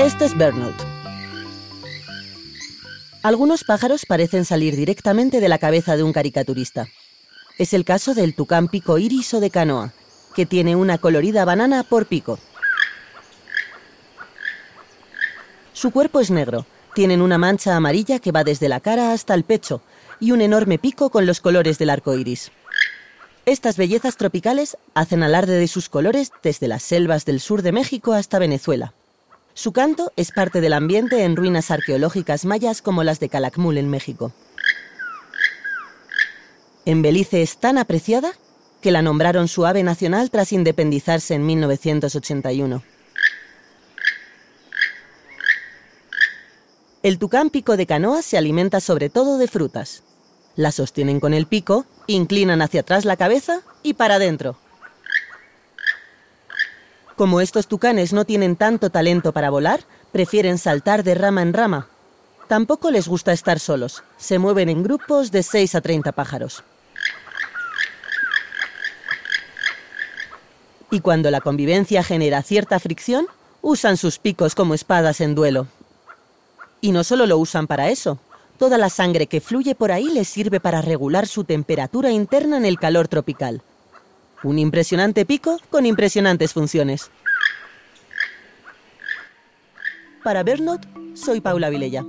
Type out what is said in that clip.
Este es Burnout. Algunos pájaros parecen salir directamente de la cabeza de un caricaturista. Es el caso del tucán pico iris o de canoa, que tiene una colorida banana por pico. Su cuerpo es negro, tienen una mancha amarilla que va desde la cara hasta el pecho y un enorme pico con los colores del arco iris. Estas bellezas tropicales hacen alarde de sus colores desde las selvas del sur de México hasta Venezuela. Su canto es parte del ambiente en ruinas arqueológicas mayas como las de Calakmul en México. En Belice es tan apreciada que la nombraron su ave nacional tras independizarse en 1981. El tucán pico de canoa se alimenta sobre todo de frutas. La sostienen con el pico, inclinan hacia atrás la cabeza y para adentro. Como estos tucanes no tienen tanto talento para volar, prefieren saltar de rama en rama. Tampoco les gusta estar solos. Se mueven en grupos de 6 a 30 pájaros. Y cuando la convivencia genera cierta fricción, usan sus picos como espadas en duelo. Y no solo lo usan para eso. Toda la sangre que fluye por ahí les sirve para regular su temperatura interna en el calor tropical. Un impresionante pico con impresionantes funciones. Para Bernot, soy Paula Vilella.